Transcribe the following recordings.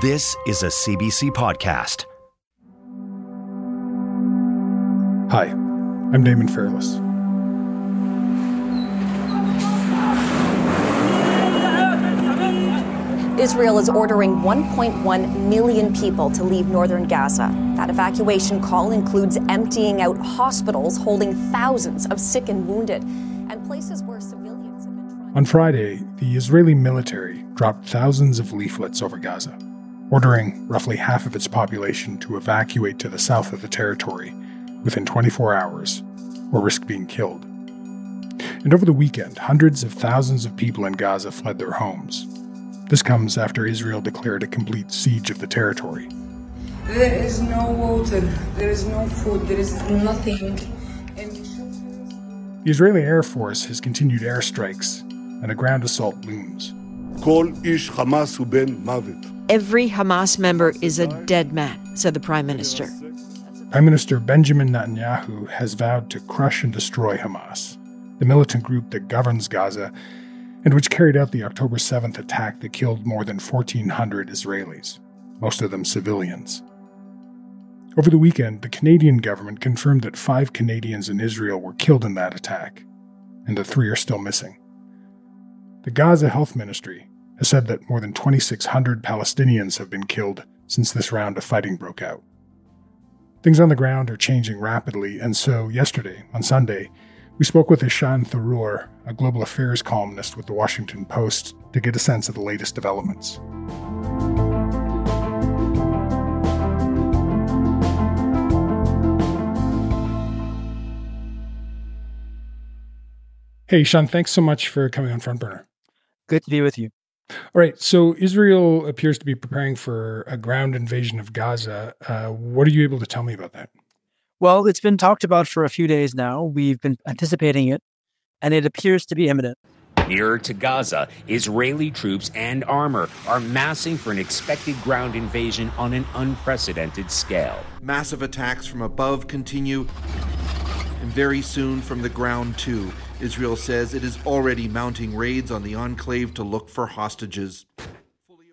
This is a CBC podcast. Hi, I'm Damon Fairless. Israel is ordering 1.1 million people to leave northern Gaza. That evacuation call includes emptying out hospitals holding thousands of sick and wounded and places where civilians have been trying. On Friday, the Israeli military dropped thousands of leaflets over Gaza, ordering roughly half of its population to evacuate to the south of the territory within 24 hours or risk being killed. And over the weekend, hundreds of thousands of people in Gaza fled their homes. This comes after Israel declared a complete siege of the territory. There is no water, there is no food, there is nothing. The Israeli Air Force has continued airstrikes, and a ground assault looms. Every Hamas member is a dead man, said the prime minister. Prime Minister Benjamin Netanyahu has vowed to crush and destroy Hamas, the militant group that governs Gaza and which carried out the October 7th attack that killed more than 1,400 Israelis, most of them civilians. Over the weekend, the Canadian government confirmed that five Canadians in Israel were killed in that attack, and that three are still missing. The Gaza Health Ministry has said that more than 2,600 Palestinians have been killed since this round of fighting broke out. Things on the ground are changing rapidly, and so yesterday, on Sunday, we spoke with Ishaan Tharoor, a global affairs columnist with the Washington Post, to get a sense of the latest developments. Hey, Sean, thanks so much for coming on Front Burner. Good to be with you. All right. So Israel appears to be preparing for a ground invasion of Gaza. Uh, what are you able to tell me about that? Well, it's been talked about for a few days now. We've been anticipating it, and it appears to be imminent. Nearer to Gaza, Israeli troops and armor are massing for an expected ground invasion on an unprecedented scale. Massive attacks from above continue, and very soon from the ground, too. Israel says it is already mounting raids on the enclave to look for hostages.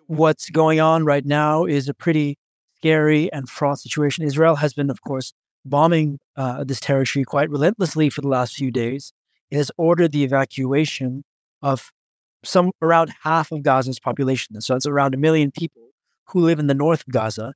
What's going on right now is a pretty scary and fraught situation. Israel has been, of course, bombing uh, this territory quite relentlessly for the last few days. It has ordered the evacuation of some around half of Gaza's population. So it's around a million people who live in the north of Gaza,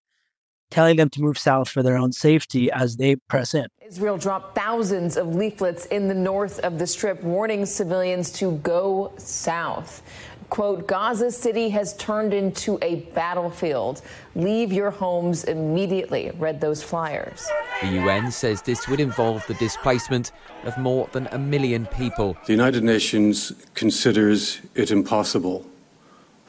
telling them to move south for their own safety as they press in. Israel dropped thousands of leaflets in the north of the strip warning civilians to go south quote, Gaza City has turned into a battlefield. Leave your homes immediately, read those flyers. The UN says this would involve the displacement of more than a million people. The United Nations considers it impossible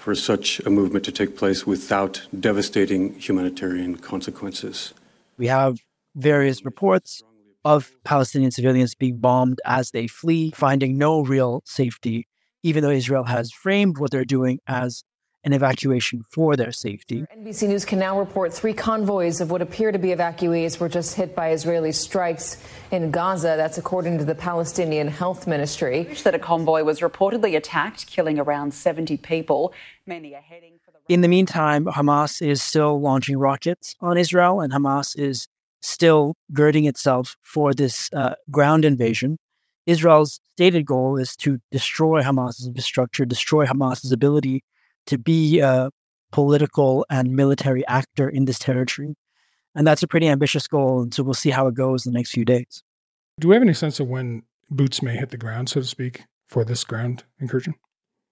for such a movement to take place without devastating humanitarian consequences. We have various reports of Palestinian civilians being bombed as they flee, finding no real safety even though Israel has framed what they're doing as an evacuation for their safety. NBC News can now report three convoys of what appear to be evacuees were just hit by Israeli strikes in Gaza. That's according to the Palestinian Health Ministry. That a convoy was reportedly attacked, killing around 70 people. Many are heading for the. In the meantime, Hamas is still launching rockets on Israel, and Hamas is still girding itself for this uh, ground invasion. Israel's stated goal is to destroy Hamas's infrastructure, destroy Hamas's ability to be a political and military actor in this territory. And that's a pretty ambitious goal. And so we'll see how it goes in the next few days. Do we have any sense of when boots may hit the ground, so to speak, for this ground incursion?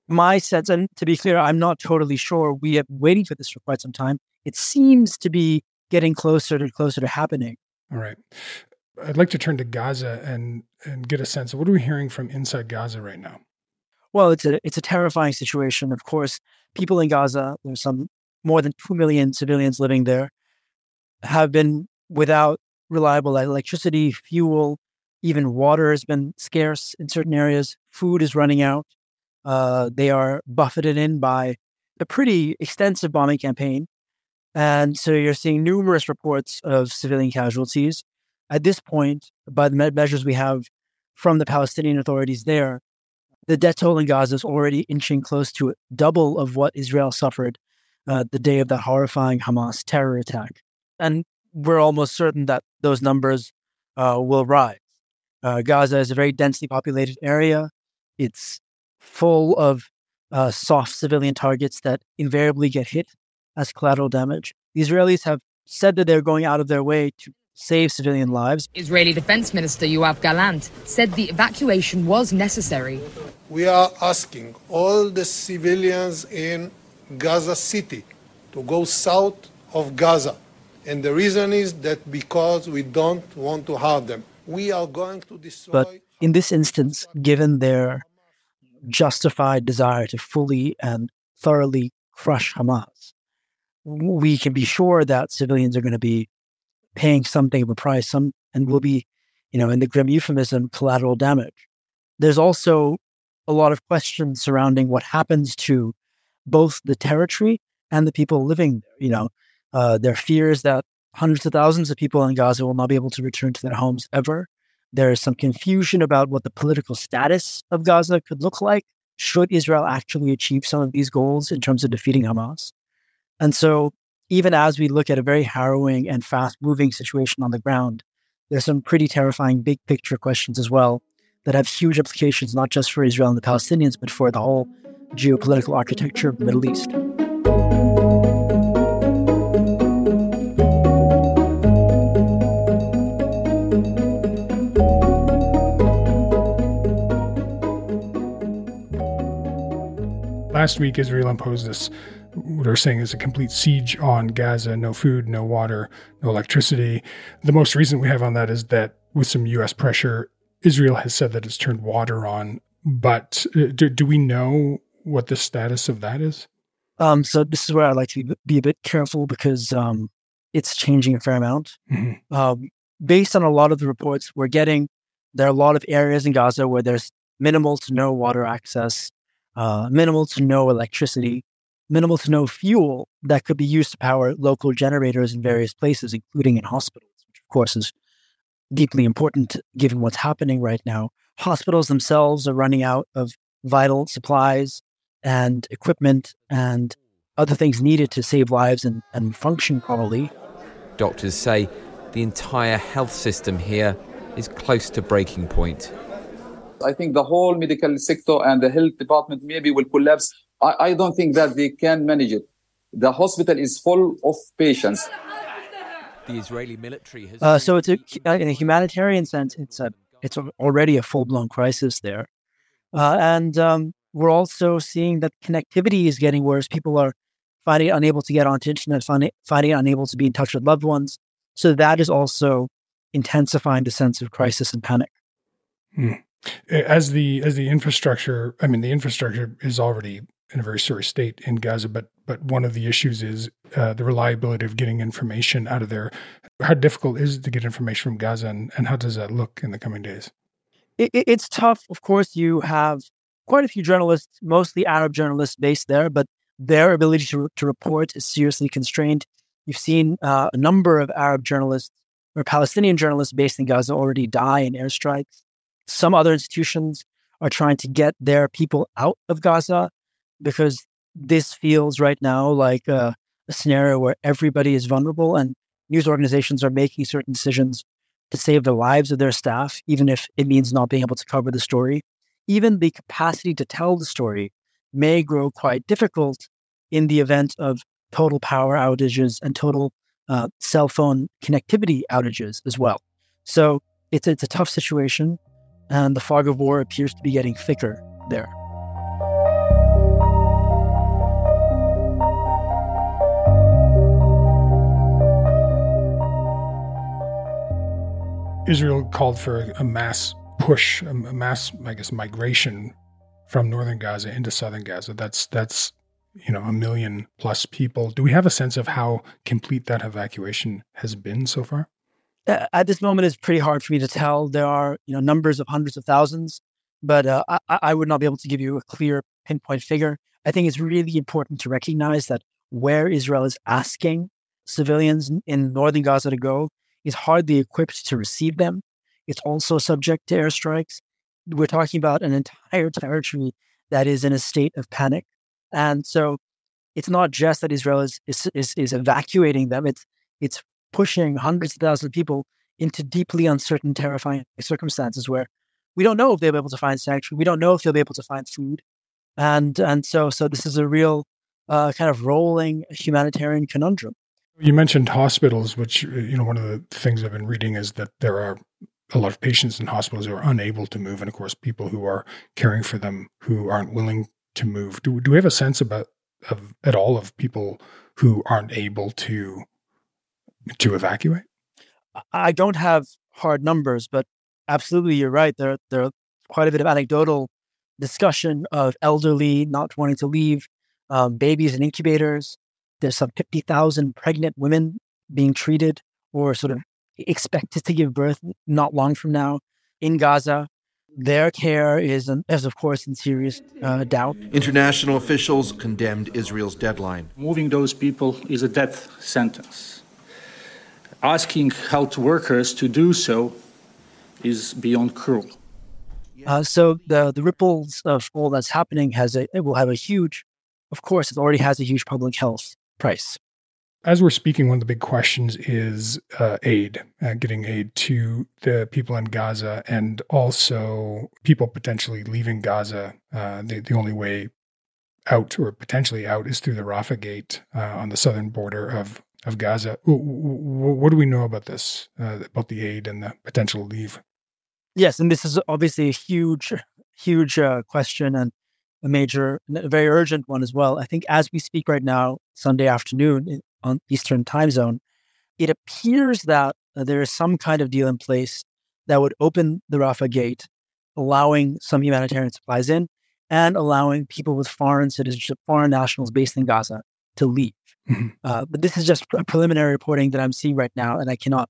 My sense, and to be clear, I'm not totally sure. We have been waiting for this for quite some time. It seems to be getting closer and closer to happening. All right. I'd like to turn to Gaza and and get a sense of what are we hearing from inside Gaza right now. Well, it's a it's a terrifying situation. Of course, people in Gaza, there's some more than two million civilians living there, have been without reliable electricity, fuel, even water has been scarce in certain areas. Food is running out. Uh, they are buffeted in by a pretty extensive bombing campaign. And so you're seeing numerous reports of civilian casualties. At this point, by the measures we have from the Palestinian authorities there, the death toll in Gaza is already inching close to double of what Israel suffered uh, the day of that horrifying Hamas terror attack. And we're almost certain that those numbers uh, will rise. Uh, Gaza is a very densely populated area. It's full of uh, soft civilian targets that invariably get hit as collateral damage. The Israelis have said that they're going out of their way to save civilian lives. Israeli Defense Minister Yoav Gallant said the evacuation was necessary. We are asking all the civilians in Gaza City to go south of Gaza. And the reason is that because we don't want to harm them. We are going to destroy. But in this instance, given their justified desire to fully and thoroughly crush Hamas, we can be sure that civilians are going to be paying something of a price, some and will be, you know, in the grim euphemism, collateral damage. There's also a lot of questions surrounding what happens to both the territory and the people living there. You know, uh, there are fears that hundreds of thousands of people in Gaza will not be able to return to their homes ever. There is some confusion about what the political status of Gaza could look like should Israel actually achieve some of these goals in terms of defeating Hamas. And so, even as we look at a very harrowing and fast moving situation on the ground, there's some pretty terrifying big picture questions as well that have huge implications, not just for Israel and the Palestinians, but for the whole geopolitical architecture of the Middle East. Last week, Israel imposed this, what they're saying is a complete siege on Gaza no food, no water, no electricity. The most recent we have on that is that with some U.S. pressure, Israel has said that it's turned water on. But uh, do, do we know what the status of that is? Um, so this is where I like to be, be a bit careful because um, it's changing a fair amount. Mm-hmm. Um, based on a lot of the reports we're getting, there are a lot of areas in Gaza where there's minimal to no water access, uh, minimal to no electricity, minimal to no fuel that could be used to power local generators in various places, including in hospitals, which of course is deeply important given what's happening right now. Hospitals themselves are running out of vital supplies and equipment and other things needed to save lives and, and function properly. Doctors say the entire health system here is close to breaking point. I think the whole medical sector and the health department maybe will collapse. I, I don't think that they can manage it. The hospital is full of patients. The Israeli military has. Uh, so it's a, in a humanitarian sense, it's a it's already a full blown crisis there, uh, and um, we're also seeing that connectivity is getting worse. People are finding unable to get onto internet, finding, finding unable to be in touch with loved ones. So that is also intensifying the sense of crisis and panic. Hmm. As the as the infrastructure, I mean, the infrastructure is already in a very sorry state in Gaza, but but one of the issues is uh, the reliability of getting information out of there. How difficult is it to get information from Gaza, and, and how does that look in the coming days? It, it's tough. Of course, you have quite a few journalists, mostly Arab journalists based there, but their ability to, to report is seriously constrained. You've seen uh, a number of Arab journalists or Palestinian journalists based in Gaza already die in airstrikes. Some other institutions are trying to get their people out of Gaza because this feels right now like a, a scenario where everybody is vulnerable and news organizations are making certain decisions to save the lives of their staff, even if it means not being able to cover the story even the capacity to tell the story may grow quite difficult in the event of total power outages and total uh, cell phone connectivity outages as well. So it's, it's a tough situation, and the fog of war appears to be getting thicker there. Israel called for a mass push, a mass, I guess, migration from northern Gaza into southern Gaza. That's that's you know a million plus people. Do we have a sense of how complete that evacuation has been so far? Uh, at this moment, it's pretty hard for me to tell. There are you know numbers of hundreds of thousands, but uh, I, I would not be able to give you a clear pinpoint figure. I think it's really important to recognize that where Israel is asking civilians in northern Gaza to go is hardly equipped to receive them. It's also subject to airstrikes. We're talking about an entire territory that is in a state of panic. And so it's not just that Israel is, is, is, is evacuating them, it's, it's pushing hundreds of thousands of people into deeply uncertain, terrifying circumstances where we don't know if they'll be able to find sanctuary. We don't know if they'll be able to find food. And, and so, so this is a real uh, kind of rolling humanitarian conundrum. You mentioned hospitals, which, you know, one of the things I've been reading is that there are a lot of patients in hospitals who are unable to move, and of course, people who are caring for them who aren't willing to move. Do, do we have a sense about of at all of people who aren't able to to evacuate? I don't have hard numbers, but absolutely, you're right. There, there are quite a bit of anecdotal discussion of elderly not wanting to leave, um, babies in incubators. There's some 50,000 pregnant women being treated or sort of expected to give birth not long from now in Gaza. Their care is, is of course, in serious uh, doubt. International officials condemned Israel's deadline. Moving those people is a death sentence. Asking health workers to do so is beyond cruel. Uh, so the the ripples of all that's happening has a it will have a huge, of course, it already has a huge public health price. As we're speaking, one of the big questions is uh, aid, uh, getting aid to the people in Gaza, and also people potentially leaving Gaza. Uh, the the only way out or potentially out is through the Rafah Gate uh, on the southern border of of Gaza. What do we know about this, uh, about the aid and the potential leave? Yes, and this is obviously a huge, huge uh, question and a major, a very urgent one as well. I think as we speak right now, Sunday afternoon on Eastern time zone, it appears that uh, there is some kind of deal in place that would open the Rafah gate, allowing some humanitarian supplies in and allowing people with foreign citizenship, foreign nationals based in Gaza to leave. Mm-hmm. Uh, but this is just preliminary reporting that I'm seeing right now, and I cannot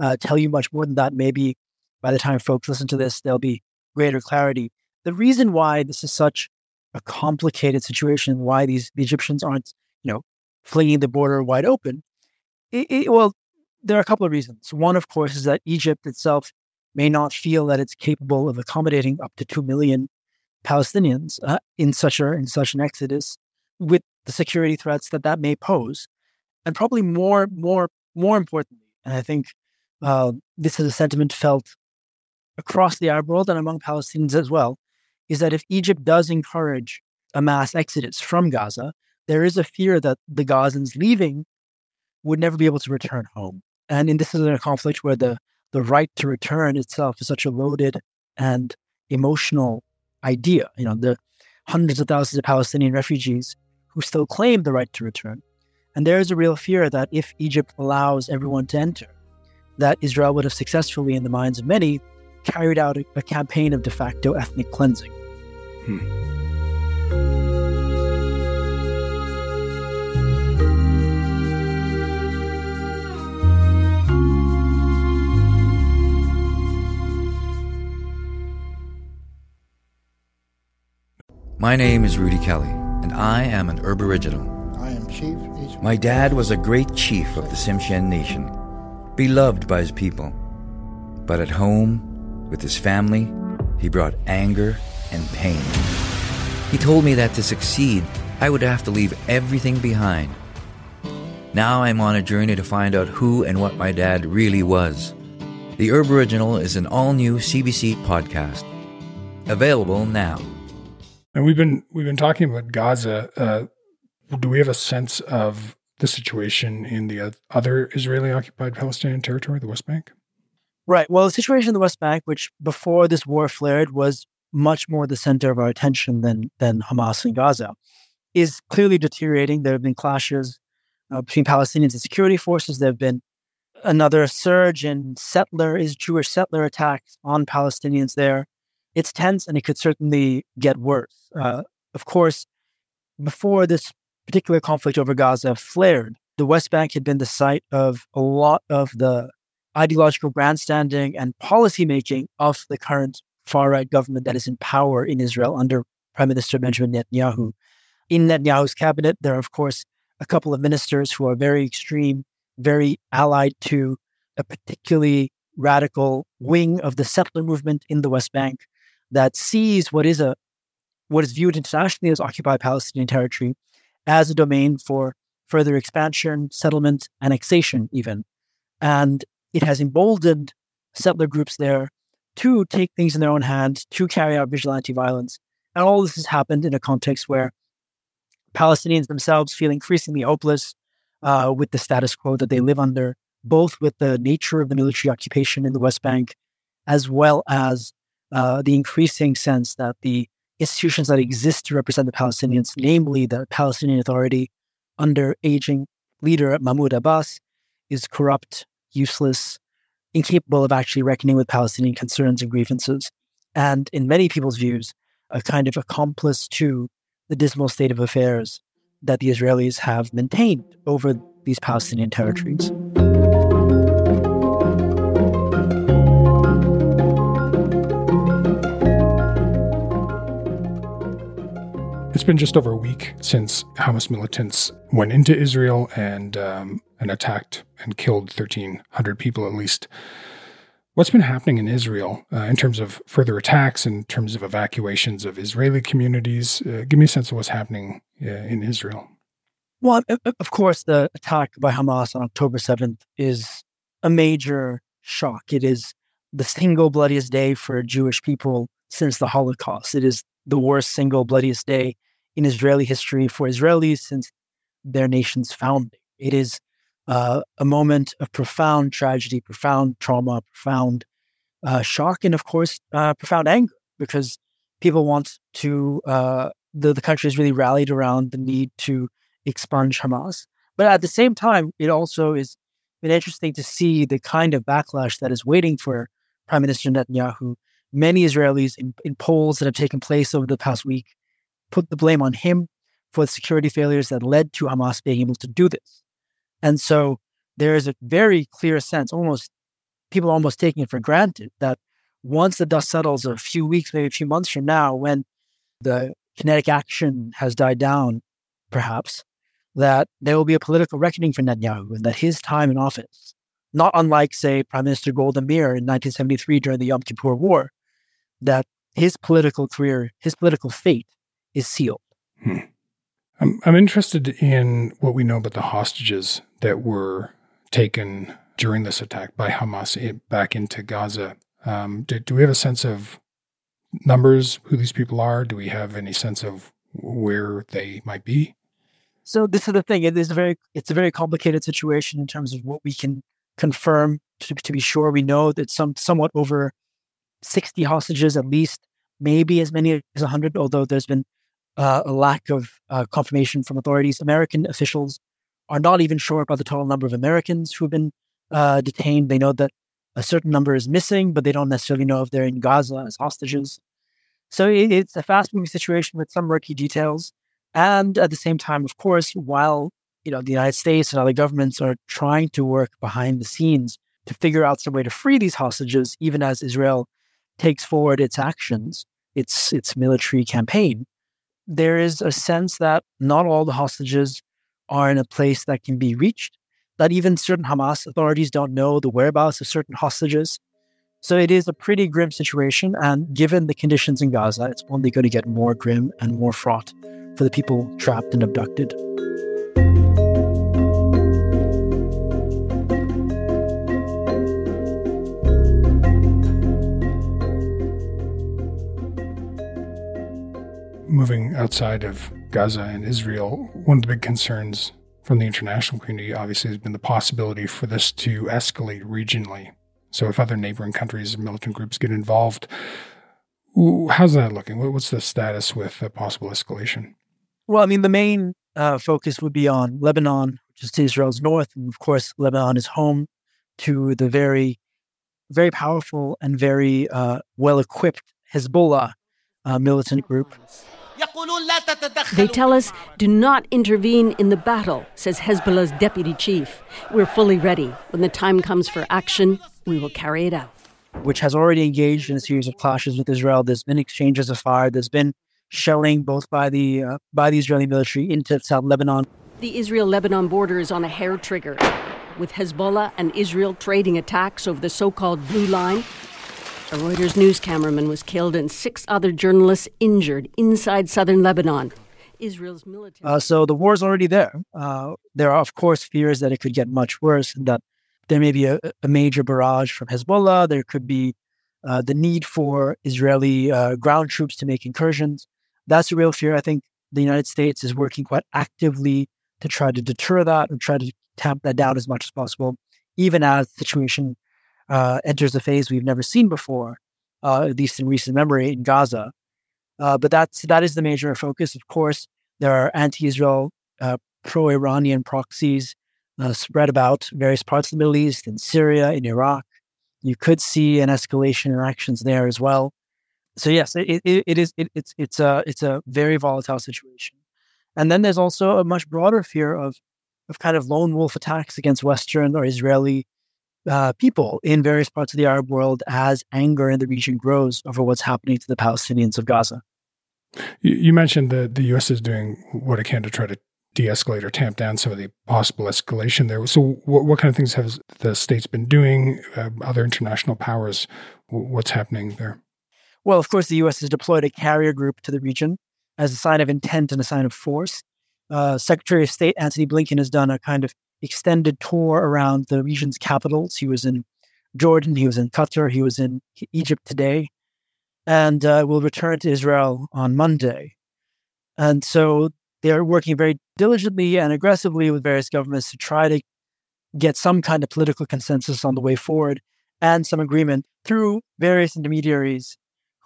uh, tell you much more than that. Maybe by the time folks listen to this, there'll be greater clarity. The reason why this is such a complicated situation, why these the Egyptians aren't, you know, flinging the border wide open, it, it, well, there are a couple of reasons. One, of course, is that Egypt itself may not feel that it's capable of accommodating up to two million Palestinians uh, in such a in such an exodus, with the security threats that that may pose, and probably more more more importantly, and I think uh, this is a sentiment felt across the Arab world and among Palestinians as well, is that if Egypt does encourage a mass exodus from Gaza, there is a fear that the Gazans leaving would never be able to return home. And in this is a conflict where the, the right to return itself is such a loaded and emotional idea. You know, the hundreds of thousands of Palestinian refugees who still claim the right to return. And there is a real fear that if Egypt allows everyone to enter, that Israel would have successfully, in the minds of many, carried out a, a campaign of de facto ethnic cleansing. Hmm. My name is Rudy Kelly, and I am an Herb Original. I am Chief. My dad was a great chief of the Tsimshian Nation, beloved by his people. But at home, with his family, he brought anger and pain. He told me that to succeed, I would have to leave everything behind. Now I'm on a journey to find out who and what my dad really was. The Herb Original is an all-new CBC podcast. Available now. And we've been we've been talking about Gaza. Uh, do we have a sense of the situation in the other Israeli occupied Palestinian territory, the West Bank? Right. Well, the situation in the West Bank, which before this war flared was much more the center of our attention than than Hamas and Gaza, is clearly deteriorating. There have been clashes uh, between Palestinians and security forces. There have been another surge in settler is Jewish settler attacks on Palestinians there. it's tense and it could certainly get worse. Uh, of course, before this particular conflict over Gaza flared, the West Bank had been the site of a lot of the ideological grandstanding and policymaking of the current far right government that is in power in Israel under Prime Minister Benjamin Netanyahu. In Netanyahu's cabinet, there are, of course, a couple of ministers who are very extreme, very allied to a particularly radical wing of the settler movement in the West Bank that sees what is a what is viewed internationally as occupied Palestinian territory as a domain for further expansion, settlement, annexation, even. And it has emboldened settler groups there to take things in their own hands, to carry out vigilante violence. And all this has happened in a context where Palestinians themselves feel increasingly hopeless uh, with the status quo that they live under, both with the nature of the military occupation in the West Bank, as well as uh, the increasing sense that the institutions that exist to represent the Palestinians, namely the Palestinian Authority under aging leader Mahmoud Abbas, is corrupt, useless, incapable of actually reckoning with Palestinian concerns and grievances, and in many people's views, a kind of accomplice to the dismal state of affairs that the Israelis have maintained over these Palestinian territories. It's been just over a week since Hamas militants went into Israel and um, and attacked and killed 1,300 people at least. What's been happening in Israel uh, in terms of further attacks, in terms of evacuations of Israeli communities? Uh, give me a sense of what's happening uh, in Israel. Well, of course, the attack by Hamas on October 7th is a major shock. It is the single bloodiest day for Jewish people since the Holocaust. It is the worst single bloodiest day in Israeli history for Israelis since their nation's founding. It is uh, a moment of profound tragedy, profound trauma, profound uh, shock, and of course, uh, profound anger because people want to, uh, the, the country has really rallied around the need to expunge Hamas. But at the same time, it also is been interesting to see the kind of backlash that is waiting for Prime Minister Netanyahu. Many Israelis in, in polls that have taken place over the past week put the blame on him for the security failures that led to Hamas being able to do this. And so there is a very clear sense, almost people almost taking it for granted, that once the dust settles a few weeks, maybe a few months from now, when the kinetic action has died down, perhaps, that there will be a political reckoning for Netanyahu and that his time in office, not unlike, say, Prime Minister Golda Meir in 1973 during the Yom Kippur War, that his political career, his political fate is sealed. Hmm. I'm, I'm interested in what we know about the hostages that were taken during this attack by Hamas back into Gaza. Um, do, do we have a sense of numbers, who these people are? Do we have any sense of where they might be? So this is the thing. It is a very it's a very complicated situation in terms of what we can confirm. To, to be sure, we know that some somewhat over sixty hostages, at least, maybe as many as hundred. Although there's been uh, a lack of uh, confirmation from authorities. American officials are not even sure about the total number of Americans who have been uh, detained. They know that a certain number is missing, but they don't necessarily know if they're in Gaza as hostages. So it, it's a fast moving situation with some murky details. And at the same time, of course, while you know the United States and other governments are trying to work behind the scenes to figure out some way to free these hostages, even as Israel takes forward its actions, its its military campaign, there is a sense that not all the hostages are in a place that can be reached, that even certain Hamas authorities don't know the whereabouts of certain hostages. So it is a pretty grim situation. And given the conditions in Gaza, it's only going to get more grim and more fraught for the people trapped and abducted. Moving outside of Gaza and Israel, one of the big concerns from the international community obviously has been the possibility for this to escalate regionally. So, if other neighboring countries and militant groups get involved, how's that looking? What's the status with a possible escalation? Well, I mean, the main uh, focus would be on Lebanon, which is Israel's north. And of course, Lebanon is home to the very, very powerful and very uh, well equipped Hezbollah uh, militant group. They tell us, do not intervene in the battle, says Hezbollah's deputy chief. We're fully ready. When the time comes for action, we will carry it out. Which has already engaged in a series of clashes with Israel. There's been exchanges of fire. There's been shelling both by the uh, by the Israeli military into South Lebanon. The Israel-Lebanon border is on a hair trigger, with Hezbollah and Israel trading attacks over the so-called blue line a Reuters news cameraman was killed and six other journalists injured inside southern Lebanon. Israel's military. Uh, so the war is already there. Uh, there are, of course, fears that it could get much worse, and that there may be a, a major barrage from Hezbollah. There could be uh, the need for Israeli uh, ground troops to make incursions. That's a real fear. I think the United States is working quite actively to try to deter that and try to tamp that down as much as possible, even as the situation uh, enters a phase we've never seen before, uh, at least in recent memory in Gaza. Uh, but that's that is the major focus. Of course, there are anti-Israel, uh, pro-Iranian proxies uh, spread about various parts of the Middle East, in Syria, in Iraq. You could see an escalation in actions there as well. So yes, it, it, it is it, it's it's a it's a very volatile situation. And then there's also a much broader fear of of kind of lone wolf attacks against Western or Israeli uh, people in various parts of the Arab world as anger in the region grows over what's happening to the Palestinians of Gaza. You, you mentioned that the U.S. is doing what it can to try to de-escalate or tamp down some of the possible escalation there. So, what, what kind of things have the states been doing? Uh, other international powers, what's happening there? Well, of course, the U.S. has deployed a carrier group to the region as a sign of intent and a sign of force. Uh, Secretary of State Antony Blinken has done a kind of extended tour around the region's capitals. He was in Jordan, he was in Qatar, he was in Egypt today, and uh, will return to Israel on Monday. And so they're working very diligently and aggressively with various governments to try to get some kind of political consensus on the way forward and some agreement through various intermediaries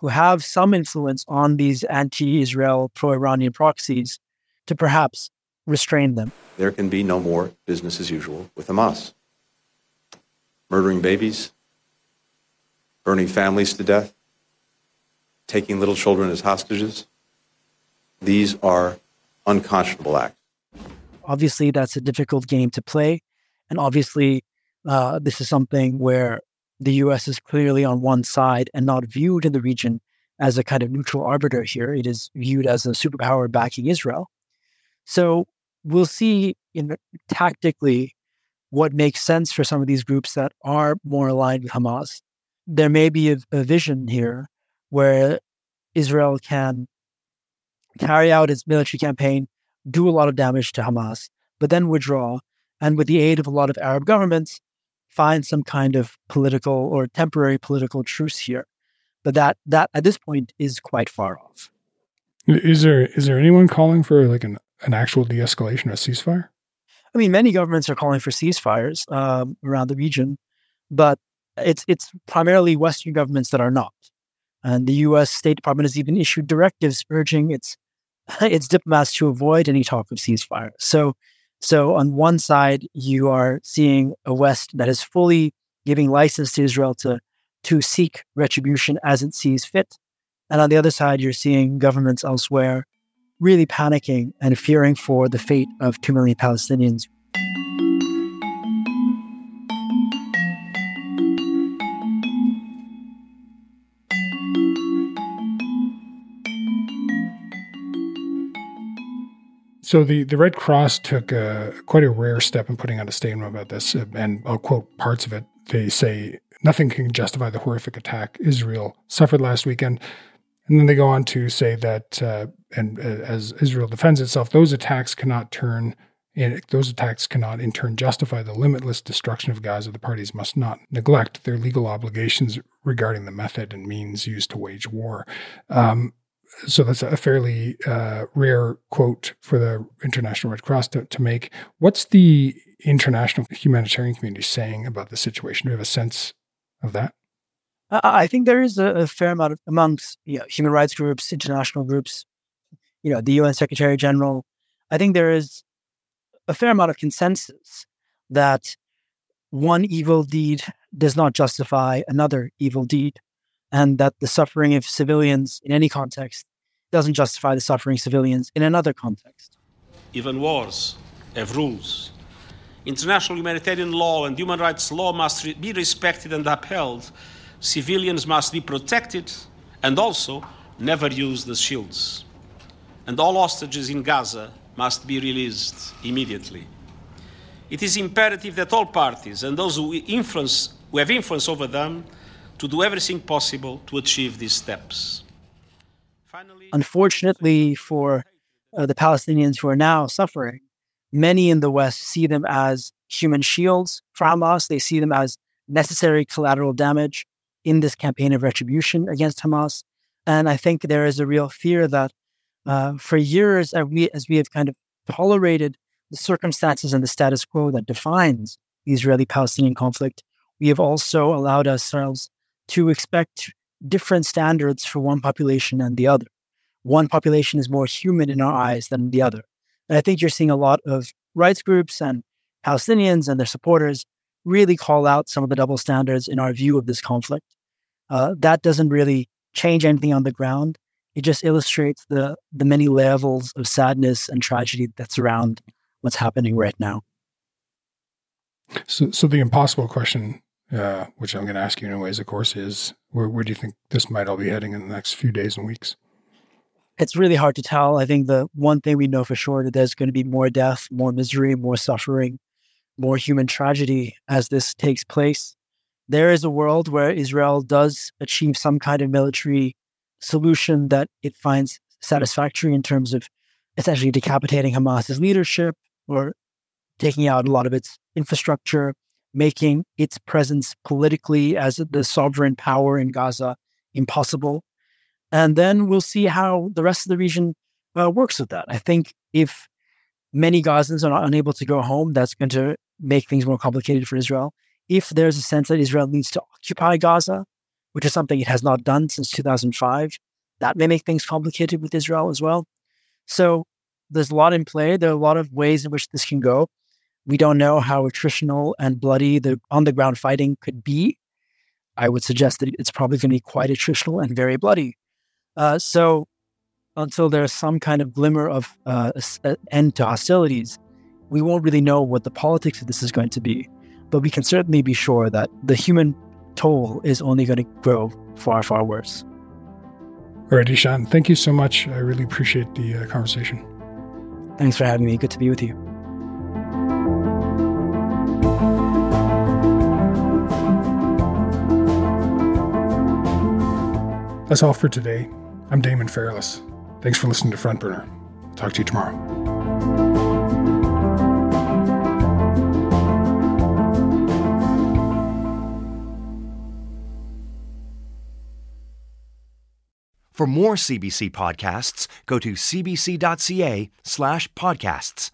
who have some influence on these anti Israel, pro Iranian proxies to perhaps restrain them. There can be no more business as usual with Hamas. Murdering babies, burning families to death, taking little children as hostages. These are unconscionable acts. Obviously, that's a difficult game to play. And obviously, uh, this is something where the US is clearly on one side and not viewed in the region as a kind of neutral arbiter here. It is viewed as a superpower backing Israel. So we'll see in tactically what makes sense for some of these groups that are more aligned with Hamas. There may be a, a vision here where Israel can carry out its military campaign, do a lot of damage to Hamas, but then withdraw, and with the aid of a lot of Arab governments, find some kind of political or temporary political truce here. But that that at this point is quite far off. Is there is there anyone calling for like an an actual de escalation or ceasefire? I mean, many governments are calling for ceasefires um, around the region, but it's it's primarily Western governments that are not. And the U.S. State Department has even issued directives urging its its diplomats to avoid any talk of ceasefire. So, so on one side, you are seeing a West that is fully giving license to Israel to to seek retribution as it sees fit, and on the other side, you're seeing governments elsewhere really panicking and fearing for the fate of 2 million Palestinians. So the, the Red Cross took a, quite a rare step in putting out a statement about this, uh, and I'll quote parts of it. They say nothing can justify the horrific attack Israel suffered last weekend. And then they go on to say that, uh, and uh, as Israel defends itself, those attacks cannot turn, in, those attacks cannot in turn justify the limitless destruction of Gaza. The parties must not neglect their legal obligations regarding the method and means used to wage war. Um, so that's a fairly uh, rare quote for the International Red Cross to, to make. What's the international humanitarian community saying about the situation? Do you have a sense of that? I think there is a, a fair amount of, amongst you know, human rights groups, international groups, you know, the UN Secretary General. I think there is a fair amount of consensus that one evil deed does not justify another evil deed. and that the suffering of civilians in any context doesn't justify the suffering of civilians in another context. Even wars have rules. International humanitarian law and human rights law must re- be respected and upheld. Civilians must be protected and also never used as shields. And all hostages in Gaza must be released immediately. It is imperative that all parties and those who, influence, who have influence over them to do everything possible to achieve these steps. Finally, Unfortunately, for uh, the Palestinians who are now suffering, many in the West see them as human shields for Hamas. They see them as necessary collateral damage in this campaign of retribution against Hamas. And I think there is a real fear that uh, for years, as we, as we have kind of tolerated the circumstances and the status quo that defines the Israeli Palestinian conflict, we have also allowed ourselves to expect different standards for one population and the other. One population is more human in our eyes than the other. And I think you're seeing a lot of rights groups and Palestinians and their supporters really call out some of the double standards in our view of this conflict. Uh, that doesn't really change anything on the ground. It just illustrates the the many levels of sadness and tragedy that surround what's happening right now. So, so the impossible question, uh, which I'm going to ask you anyways, of course, is where, where do you think this might all be heading in the next few days and weeks? It's really hard to tell. I think the one thing we know for sure that there's going to be more death, more misery, more suffering, more human tragedy as this takes place. There is a world where Israel does achieve some kind of military solution that it finds satisfactory in terms of essentially decapitating Hamas's leadership or taking out a lot of its infrastructure, making its presence politically as the sovereign power in Gaza impossible. And then we'll see how the rest of the region uh, works with that. I think if many Gazans are unable to go home, that's going to make things more complicated for Israel. If there's a sense that Israel needs to occupy Gaza, which is something it has not done since 2005, that may make things complicated with Israel as well. So there's a lot in play. There are a lot of ways in which this can go. We don't know how attritional and bloody the on the ground fighting could be. I would suggest that it's probably going to be quite attritional and very bloody. Uh, so until there's some kind of glimmer of uh, end to hostilities, we won't really know what the politics of this is going to be. But we can certainly be sure that the human toll is only going to grow far, far worse. All right, Ishaan, thank you so much. I really appreciate the uh, conversation. Thanks for having me. Good to be with you. That's all for today. I'm Damon Fairless. Thanks for listening to Front Burner. Talk to you tomorrow. For more CBC podcasts, go to cbc.ca slash podcasts.